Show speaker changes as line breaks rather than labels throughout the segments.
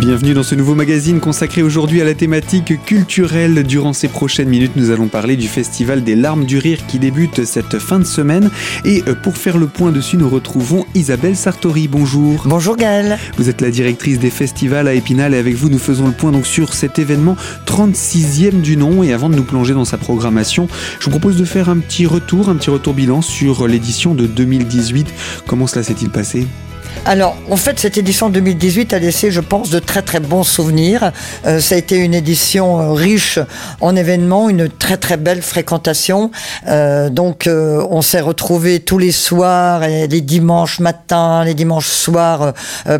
Bienvenue dans ce nouveau magazine consacré aujourd'hui à la thématique culturelle. Durant ces prochaines minutes, nous allons parler du Festival des larmes du rire qui débute cette fin de semaine. Et euh, pour faire le point dessus, nous retrouvons Isabelle Sartori. Bonjour.
Bonjour Gaëlle.
Vous êtes la directrice des festivals à Épinal et avec vous, nous faisons le point donc sur cet événement 36e du nom. Et avant de nous plonger dans sa programmation, je vous propose de faire un petit retour, un petit retour bilan sur l'édition de 2018. Comment cela s'est-il passé?
Alors, en fait, cette édition 2018 a laissé, je pense, de très très bons souvenirs. Euh, ça a été une édition euh, riche en événements, une très très belle fréquentation. Euh, donc, on s'est retrouvés tous les soirs, et les dimanches matins, les dimanches soirs,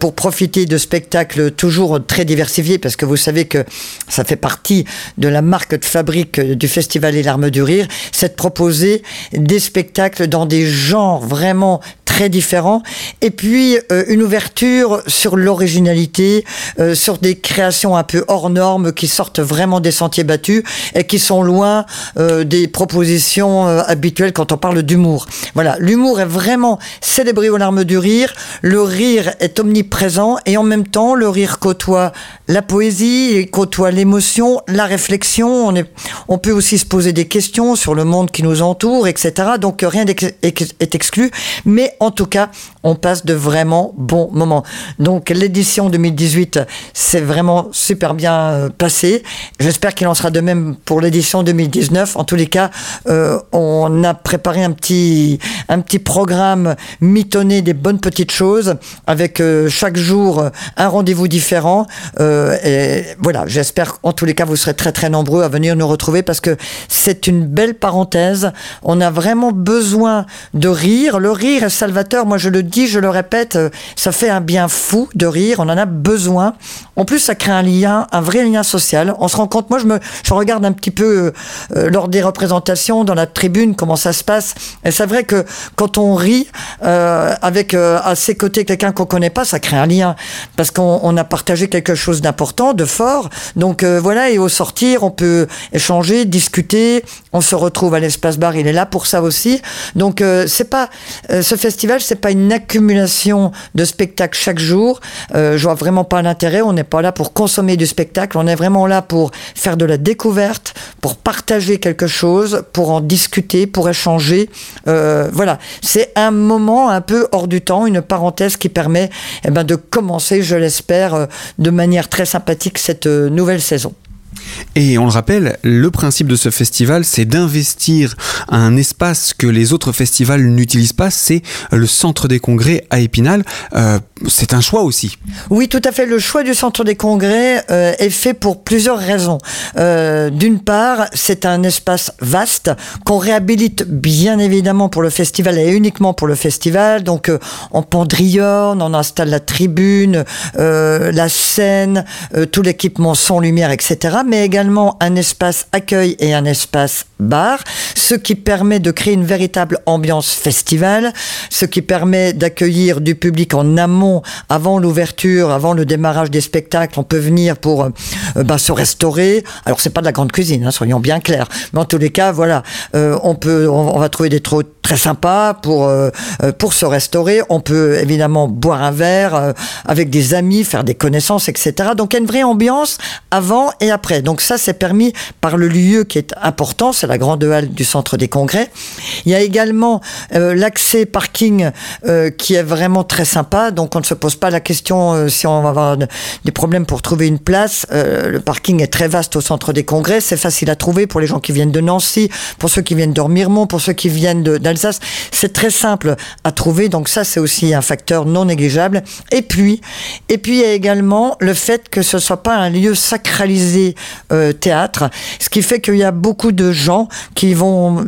pour profiter de spectacles toujours très diversifiés, parce que vous savez que ça fait partie de la marque de fabrique du Festival Les Larmes du Rire, c'est de proposer des spectacles dans des genres vraiment très différents. Et puis, euh, une ouverture sur l'originalité, euh, sur des créations un peu hors normes qui sortent vraiment des sentiers battus et qui sont loin euh, des propositions habituelles quand on parle d'humour. Voilà, l'humour est vraiment célébré aux larmes du rire. Le rire est omniprésent et en même temps, le rire côtoie la poésie, côtoie l'émotion, la réflexion. On, est, on peut aussi se poser des questions sur le monde qui nous entoure, etc. Donc rien n'est exclu. Mais en tout cas, on passe de vraiment bon moment. Donc l'édition 2018 s'est vraiment super bien euh, passé. J'espère qu'il en sera de même pour l'édition 2019. En tous les cas, euh, on a préparé un petit, un petit programme mitonné des bonnes petites choses avec euh, chaque jour un rendez-vous différent. et voilà, j'espère en tous les cas vous serez très très nombreux à venir nous retrouver parce que c'est une belle parenthèse. On a vraiment besoin de rire. Le rire est salvateur. Moi je le dis, je le répète, ça fait un bien fou de rire, on en a besoin. En plus, ça crée un lien, un vrai lien social. On se rend compte, moi je regarde un petit peu euh, euh, lors des représentations dans la tribune comment ça se passe. Et c'est vrai que quand on rit euh, avec à ses côtés quelqu'un qu'on connaît pas, ça crée un lien parce qu'on a partagé quelque chose d'important, de fort. Donc voilà, et au sortir, on peut échanger, discuter. On se retrouve à l'espace bar, il est là pour ça aussi. Donc c'est pas ce festival, c'est pas une accumulation de spectacles chaque jour. Euh, je vois vraiment pas l'intérêt. On n'est pas là pour consommer du spectacle. On est vraiment là pour faire de la découverte, pour partager quelque chose, pour en discuter, pour échanger. Euh, voilà, c'est un moment un peu hors du temps, une parenthèse qui permet eh ben, de commencer, je l'espère, euh, de manière très sympathique cette nouvelle saison.
Et on le rappelle, le principe de ce festival, c'est d'investir un espace que les autres festivals n'utilisent pas, c'est le centre des congrès à Épinal. Euh, c'est un choix aussi.
Oui, tout à fait. Le choix du centre des congrès euh, est fait pour plusieurs raisons. Euh, d'une part, c'est un espace vaste qu'on réhabilite bien évidemment pour le festival et uniquement pour le festival. Donc, en pendrillonne, on installe la tribune, la scène, tout l'équipement son, lumière, etc mais également un espace accueil et un espace bar, ce qui permet de créer une véritable ambiance festival, ce qui permet d'accueillir du public en amont, avant l'ouverture, avant le démarrage des spectacles. On peut venir pour euh, bah, se restaurer. Alors c'est pas de la grande cuisine, hein, soyons bien clairs, mais en tous les cas, voilà, euh, on peut, on, va trouver des trous très sympas pour euh, pour se restaurer. On peut évidemment boire un verre avec des amis, faire des connaissances, etc. Donc il y a une vraie ambiance avant et après. Donc ça, c'est permis par le lieu qui est important c'est la grande halle du centre des congrès. Il y a également euh, l'accès parking euh, qui est vraiment très sympa, donc on ne se pose pas la question euh, si on va avoir des problèmes pour trouver une place. le parking est très vaste au centre des congrès, c'est facile à trouver pour les gens qui viennent de Nancy, pour ceux qui viennent de Remiremont, pour ceux qui viennent d'Alsace. C'est très simple à trouver, donc ça c'est aussi un facteur non négligeable. Et puis, et puis il y a également le fait que ce soit pas un lieu sacralisé théâtre, ce qui fait qu'il y a beaucoup de gens qui vont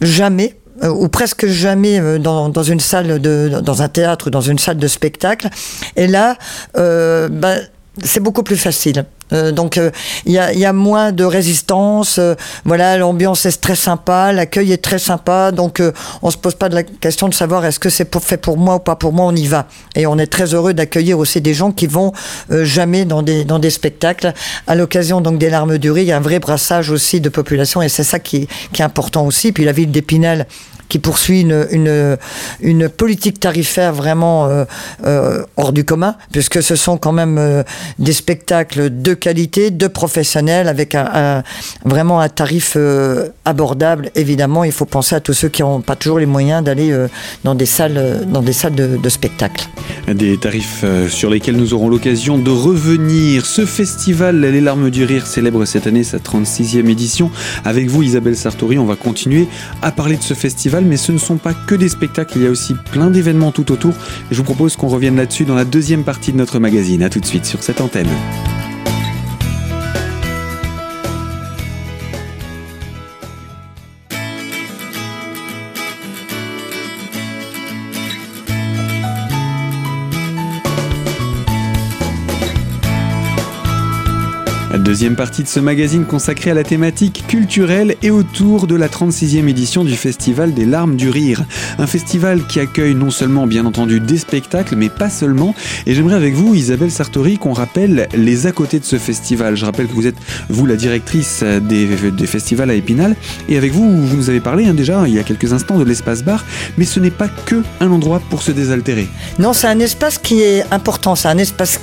jamais euh, ou presque jamais euh, dans, un théâtre ou dans une salle de spectacle et là euh, ben, c'est beaucoup plus facile. Euh, donc il euh, y, a, y, a, moins de résistance. Euh, voilà, l'ambiance est très sympa, l'accueil est très sympa. Donc on se pose pas de la question de savoir est-ce que c'est fait pour moi ou pas pour moi. On y va et on est très heureux d'accueillir aussi des gens qui vont jamais dans des dans des spectacles. À l'occasion donc des larmes du riz, il y a un vrai brassage aussi de population et c'est ça qui, qui est important aussi. Puis la ville d'Épinal qui poursuit une, une, politique tarifaire vraiment euh, euh, hors du commun, puisque ce sont quand même euh, des spectacles de qualité, de professionnels, avec un, vraiment un tarif abordable. Évidemment, il faut penser à tous ceux qui n'ont pas toujours les moyens d'aller dans des salles, dans des salles de, de spectacle.
Des tarifs sur lesquels nous aurons l'occasion de revenir. Ce festival, Les Larmes du Rire, célèbre cette année sa 36e édition. Avec vous, Isabelle Sartori, on va continuer à parler de ce festival, mais ce ne sont pas que des spectacles, il y a aussi plein d'événements tout autour. Je vous propose qu'on revienne là-dessus dans la deuxième partie de notre magazine. A tout de suite sur cette antenne. Deuxième partie de ce magazine consacré à la thématique culturelle et autour de la 36e édition du Festival des Larmes du Rire. Un festival qui accueille non seulement bien entendu des spectacles, mais pas seulement. Et j'aimerais avec vous, Isabelle Sartori, qu'on rappelle les à côté de ce festival. Je rappelle que vous êtes, vous, la directrice des, des festivals à Épinal. Et avec vous, vous nous avez parlé hein, déjà il y a quelques instants de l'espace bar. Mais ce n'est pas que un endroit pour se désaltérer.
Non, c'est un espace qui est important, c'est un espace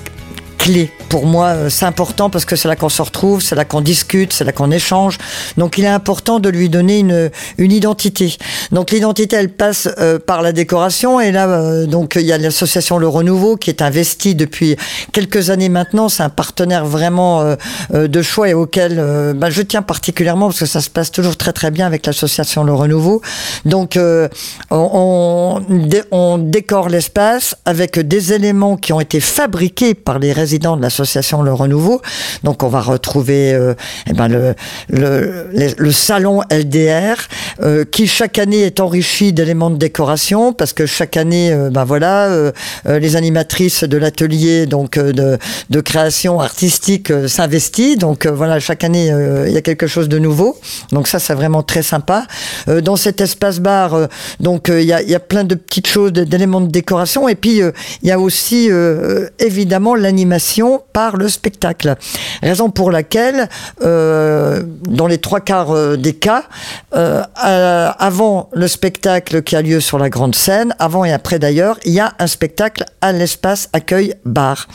clé. Pour moi, euh, c'est important parce que c'est là qu'on se retrouve, c'est là qu'on discute, c'est là qu'on échange. Donc, il est important de lui donner une, une identité. Donc, l'identité, elle passe euh, par la décoration. Et là, euh, donc, il y a l'association Le Renouveau qui est investie depuis quelques années maintenant. C'est un partenaire vraiment euh, euh, de choix et auquel euh, bah, je tiens particulièrement parce que ça se passe toujours très très bien avec l'association Le Renouveau. Donc, on, on, on décore l'espace avec des éléments qui ont été fabriqués par les résidents de l'association Le Renouveau. Donc, on va retrouver euh, eh ben, le, salon LDR euh, qui chaque année est enrichi d'éléments de décoration parce que chaque année, euh, ben voilà, les animatrices de l'atelier donc de, création artistique s'investissent. Donc voilà, chaque année il y a quelque chose de nouveau. Donc ça, c'est vraiment très sympa. Dans cet espace bar, donc il y, y a plein de petites choses, d'éléments de décoration, et puis il y a aussi évidemment l'animation le spectacle. Raison pour laquelle, euh, dans les trois quarts euh, des cas, euh, avant le spectacle qui a lieu sur la grande scène, avant et après d'ailleurs, il y a un spectacle à l'espace accueil bar.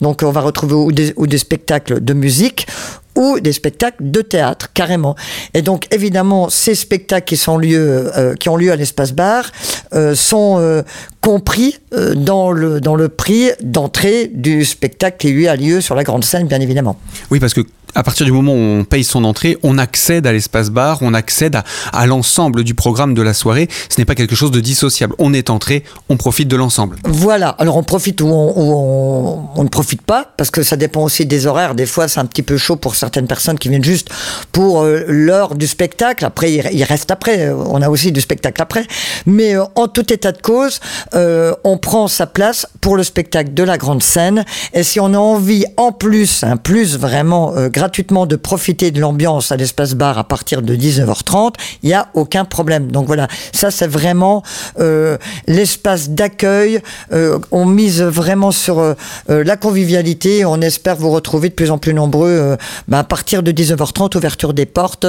Donc on va retrouver ou des spectacles de musique ou des spectacles de théâtre carrément. Et donc évidemment ces spectacles qui sont lieu, euh, qui ont lieu à l'espace bar euh, sont euh, compris euh, dans le dans le prix d'entrée du spectacle qui lui a lieu sur la grande scène bien évidemment.
Oui, parce que à partir du moment où on paye son entrée, on accède à l'espace bar, on accède à, l'ensemble du programme de la soirée. Ce n'est pas quelque chose de dissociable. On est entré, on profite de l'ensemble.
Voilà, alors on profite ou on, ne profite pas, parce que ça dépend aussi des horaires. Des fois, c'est un petit peu chaud pour certaines personnes qui viennent juste pour euh, l'heure du spectacle. Après, il, reste après. On a aussi du spectacle après. Mais euh, en tout état de cause, euh, on prend sa place pour le spectacle de la grande scène. Et si on a envie, en plus, un plus vraiment euh, gratuitement, de profiter de l'ambiance à l'espace bar à partir de 19h30, il n'y a aucun problème. Donc voilà, ça c'est vraiment euh, l'espace d'accueil. Euh, on mise vraiment sur euh, la convivialité. On espère vous retrouver de plus en plus nombreux bah, à partir de 19h30, ouverture des portes,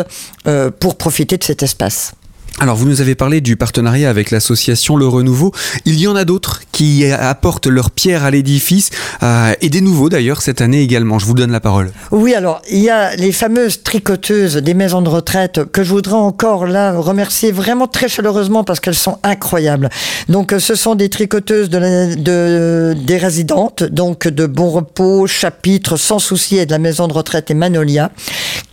pour profiter de cet espace.
Alors, vous nous avez parlé du partenariat avec l'association Le Renouveau. Il y en a d'autres qui apportent leur pierre à l'édifice, euh, et des nouveaux d'ailleurs cette année également. Je vous donne la parole.
Oui, alors il y a les fameuses tricoteuses des maisons de retraite que je voudrais encore là remercier vraiment très chaleureusement parce qu'elles sont incroyables. Donc euh, ce sont des tricoteuses de, des résidentes, donc de Bon Repos, Chapitre, Sans Souci et de la maison de retraite et Manolia,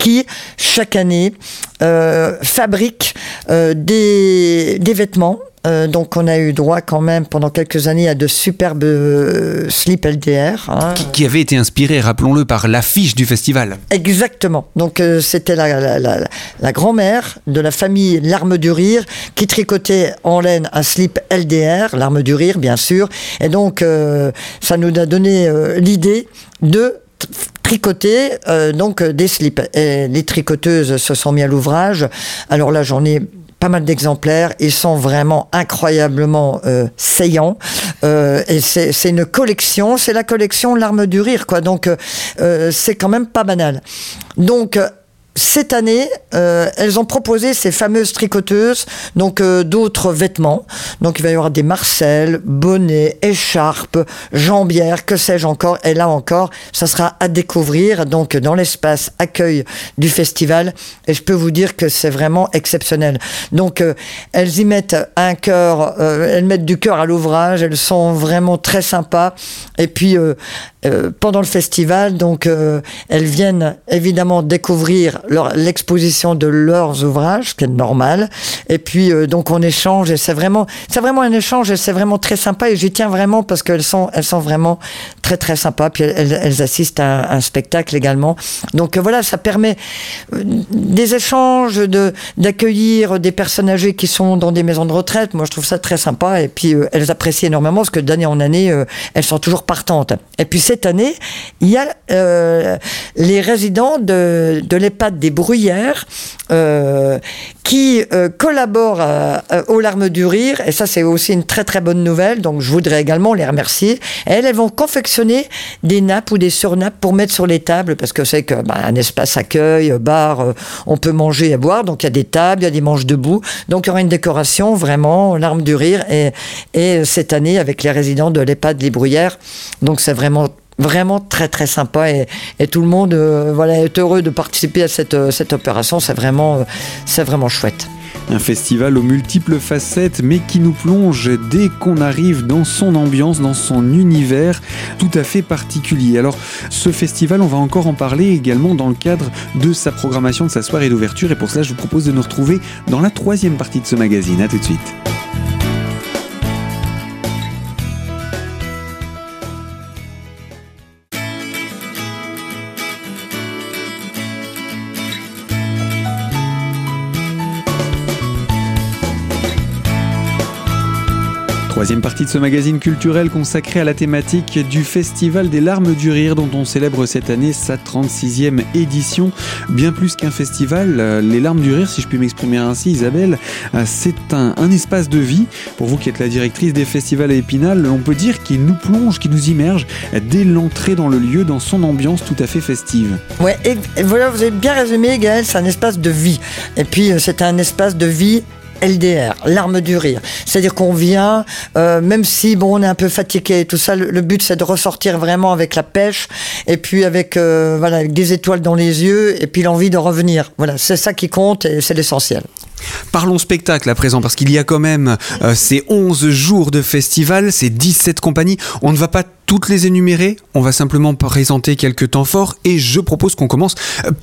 qui chaque année euh, fabriquent euh, des, des vêtements. Euh, donc on a eu droit quand même pendant quelques années à de superbes euh, slips LDR. hein.
Qui, qui avait été inspiré, rappelons-le, par l'affiche du festival.
Exactement. Donc euh, c'était la, la, la, la grand-mère de la famille L'Arme du Rire qui tricotait en laine un slip LDR, l'Arme du Rire bien sûr. Et donc ça nous a donné l'idée de tricoter euh, donc euh, des slips. Les tricoteuses se sont mis à l'ouvrage. Alors là j'en ai pas mal d'exemplaires. Ils sont vraiment incroyablement euh, saillants. Et c'est une collection, c'est la collection L'arme du rire, quoi. Donc c'est quand même pas banal. Donc cette année, euh, elles ont proposé ces fameuses tricoteuses, donc euh, d'autres vêtements. Donc il va y avoir des marcelles, bonnets, écharpes, jambières, que sais-je encore. Et là encore, ça sera à découvrir donc dans l'espace accueil du festival. Et je peux vous dire que c'est vraiment exceptionnel. Donc euh, elles y mettent un cœur, elles mettent du cœur à l'ouvrage. Elles sont vraiment très sympas. Et puis pendant le festival, donc elles viennent évidemment découvrir l'exposition de leurs ouvrages, ce qui est normal. Et puis euh, donc on échange et c'est vraiment, c'est vraiment un échange et c'est vraiment très sympa et j'y tiens vraiment parce qu'elles sont, elles sont vraiment très très sympas. Puis elles, assistent à un, spectacle également. Donc euh, voilà, ça permet euh, des échanges, de d'accueillir des personnes âgées qui sont dans des maisons de retraite. Moi je trouve ça très sympa et puis elles apprécient énormément parce que d'année en année elles sont toujours partantes. Et puis cette année il y a les résidents de, de l'EHPAD des Bruyères, euh, qui euh, collaborent euh, aux Larmes du Rire, et ça c'est aussi une très très bonne nouvelle, donc je voudrais également les remercier. elles, vont confectionner des nappes ou des surnappes pour mettre sur les tables, parce que c'est que bah, un espace accueil, bar, on peut manger et boire, donc il y a des tables, il y a des manches debout, donc il y aura une décoration vraiment, Larmes du Rire, et, et cette année avec les résidents de l'EHPAD Les Bruyères, donc c'est vraiment vraiment très très sympa et, tout le monde euh, voilà, est heureux de participer à cette, euh, cette opération. C'est vraiment, euh, c'est vraiment chouette.
Un festival aux multiples facettes, mais qui nous plonge dès qu'on arrive dans son ambiance, dans son univers tout à fait particulier. Alors, ce festival, on va encore en parler également dans le cadre de sa programmation, de sa soirée d'ouverture, et pour cela, je vous propose de nous retrouver dans la troisième partie de ce magazine. A tout de suite. Troisième partie de ce magazine culturel consacré à la thématique du Festival des larmes du rire dont on célèbre cette année sa 36e édition. Bien plus qu'un festival, euh, les larmes du rire, si je puis m'exprimer ainsi Isabelle, euh, c'est un, espace de vie. Pour vous qui êtes la directrice des festivals à Épinal, on peut dire qu'il nous plonge, qu'il nous immerge dès l'entrée dans le lieu, dans son ambiance tout à fait festive.
Ouais, et, voilà, vous avez bien résumé Gaël, c'est un espace de vie. Et puis euh, c'est un espace de vie LDR, l'arme du rire. C'est-à-dire qu'on vient, euh, même si bon, on est un peu fatigué et tout ça, le, but c'est de ressortir vraiment avec la pêche et puis avec euh, voilà des étoiles dans les yeux et puis l'envie de revenir. Voilà, c'est ça qui compte et c'est l'essentiel.
Parlons spectacle à présent, parce qu'il y a quand même euh, ces 11 jours de festival, ces 17 compagnies. On ne va pas toutes les énumérer, on va simplement présenter quelques temps forts et je propose qu'on commence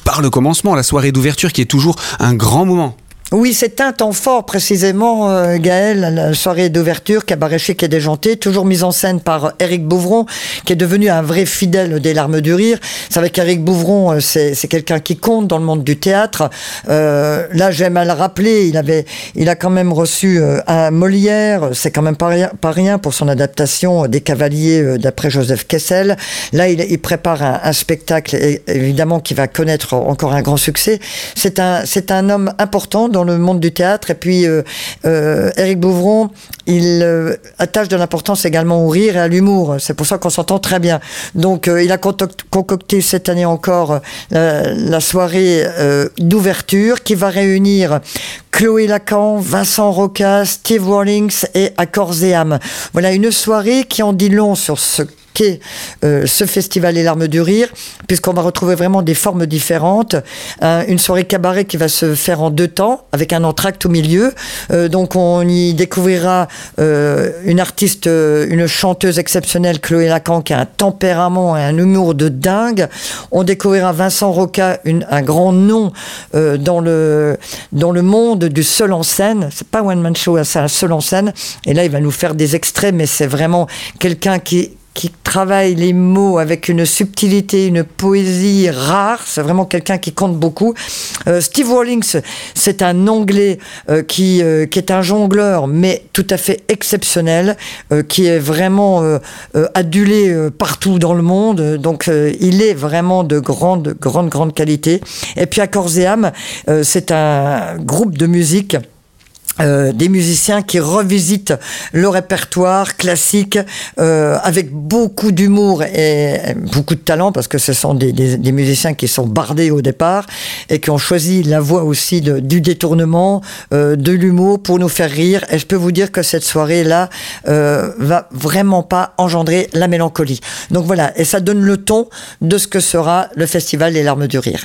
par le commencement, la soirée d'ouverture qui est toujours un grand moment.
Oui, c'est un temps fort précisément, euh, Gaël, la soirée d'ouverture, cabaret chic et déjanté, toujours mise en scène par Éric Bouvron, qui est devenu un vrai fidèle des larmes du rire. C'est avec Éric Bouvron, euh, c'est, quelqu'un qui compte dans le monde du théâtre. Euh, là, j'aime à le rappeler, il avait, il a quand même reçu un Molière, c'est quand même pas rien, pour son adaptation des Cavaliers d'après Joseph Kessel. Là, il, prépare un, spectacle, évidemment, qui va connaître encore un grand succès. C'est un, c'est un homme important le monde du théâtre. Et puis, euh, euh Éric Bouvron, il euh, attache de l'importance également au rire et à l'humour. C'est pour ça qu'on s'entend très bien. Donc, il a concocté cette année encore la, soirée d'ouverture qui va réunir Chloé Lacan, Vincent Roca, Steve Rawlings et Accords et. Voilà une soirée qui en dit long sur ce qu'est euh, ce festival Les Larmes du Rire, puisqu'on va retrouver vraiment des formes différentes. Euh, une soirée cabaret qui va se faire en deux temps, avec un entracte au milieu. Euh, donc on y découvrira une artiste, une chanteuse exceptionnelle, Chloé Lacan, qui a un tempérament et un humour de dingue. On découvrira Vincent Roca, un grand nom dans, le, dans le monde du seul en scène. C'est pas one man show, c'est un seul en scène. Et là, il va nous faire des extraits, mais c'est vraiment quelqu'un qui qui travaille les mots avec une subtilité, une poésie rare. C'est vraiment quelqu'un qui compte beaucoup. Euh, Steve Rawlings, c'est un Anglais euh, qui, euh, qui est un jongleur, mais tout à fait exceptionnel, qui est vraiment adulé partout dans le monde. Donc, il est vraiment de grande, grande, grande qualité. Et puis, et âme, c'est un groupe de musique euh, des musiciens qui revisitent le répertoire classique euh, avec beaucoup d'humour et beaucoup de talent parce que ce sont des, des, musiciens qui sont bardés au départ et qui ont choisi la voie aussi de, du détournement, euh, de l'humour pour nous faire rire. Et je peux vous dire que cette soirée-là euh, va vraiment pas engendrer la mélancolie. Donc voilà, et ça donne le ton de ce que sera le Festival des larmes du rire.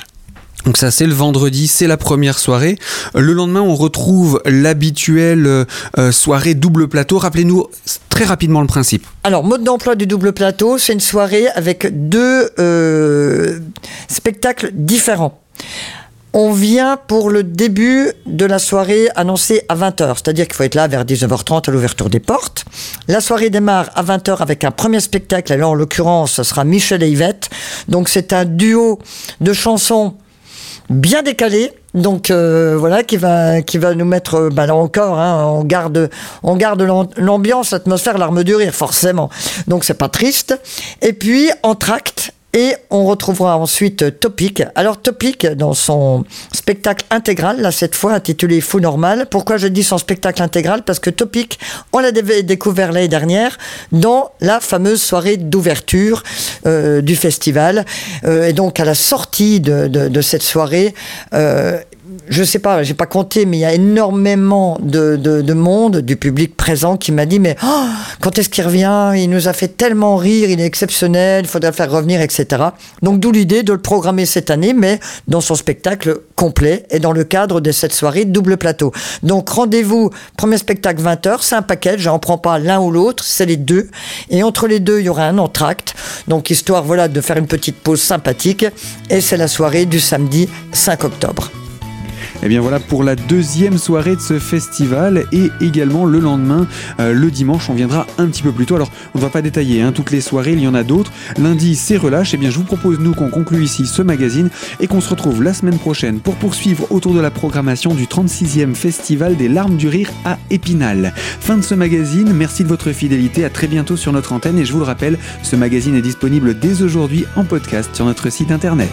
Donc ça c'est le vendredi, c'est la première soirée. Le lendemain on retrouve l'habituelle euh, soirée double plateau. Rappelez-nous très rapidement le principe.
Alors mode d'emploi du double plateau, c'est une soirée avec deux euh, spectacles différents. On vient pour le début de la soirée annoncée à 20h, c'est-à-dire qu'il faut être là vers 19h30 à l'ouverture des portes. La soirée démarre à 20h avec un premier spectacle, alors en l'occurrence ce sera Michel et Yvette. Donc c'est un duo de chansons bien décalé. Donc euh, voilà qui va qui va nous mettre euh, bah, là encore hein, on garde on garde l'ambiance l'atmosphère l'arme du rire forcément. Donc c'est pas triste. Et puis en tract et on retrouvera ensuite Topic. Alors Topic, dans son spectacle intégral, là cette fois intitulé Fou Normal. Pourquoi je dis son spectacle intégral? Parce que Topic, on l'a découvert l'année dernière dans la fameuse soirée d'ouverture euh, du festival. Euh, et donc à la sortie de, cette soirée, euh, je sais pas, j'ai pas compté, mais il y a énormément de, de, monde, du public présent qui m'a dit, mais oh, quand est-ce qu'il revient? Il nous a fait tellement rire, il est exceptionnel, il faudrait le faire revenir, etc. Donc d'où l'idée de le programmer cette année, mais dans son spectacle complet et dans le cadre de cette soirée double plateau. Donc rendez-vous, premier spectacle 20h, c'est un package, on prend pas l'un ou l'autre, c'est les deux. Et entre les deux, il y aura un entracte, donc histoire voilà de faire une petite pause sympathique. Et c'est la soirée du samedi 5 octobre.
Et eh bien voilà pour la deuxième soirée de ce festival et également le lendemain, euh, le dimanche, on viendra un petit peu plus tôt. Alors on ne va pas détailler hein, toutes les soirées, il y en a d'autres. Lundi c'est relâche. Et eh bien je vous propose nous qu'on conclue ici ce magazine et qu'on se retrouve la semaine prochaine pour poursuivre autour de la programmation du 36e festival des larmes du rire à Épinal. Fin de ce magazine, merci de votre fidélité, à très bientôt sur notre antenne et je vous le rappelle, ce magazine est disponible dès aujourd'hui en podcast sur notre site internet.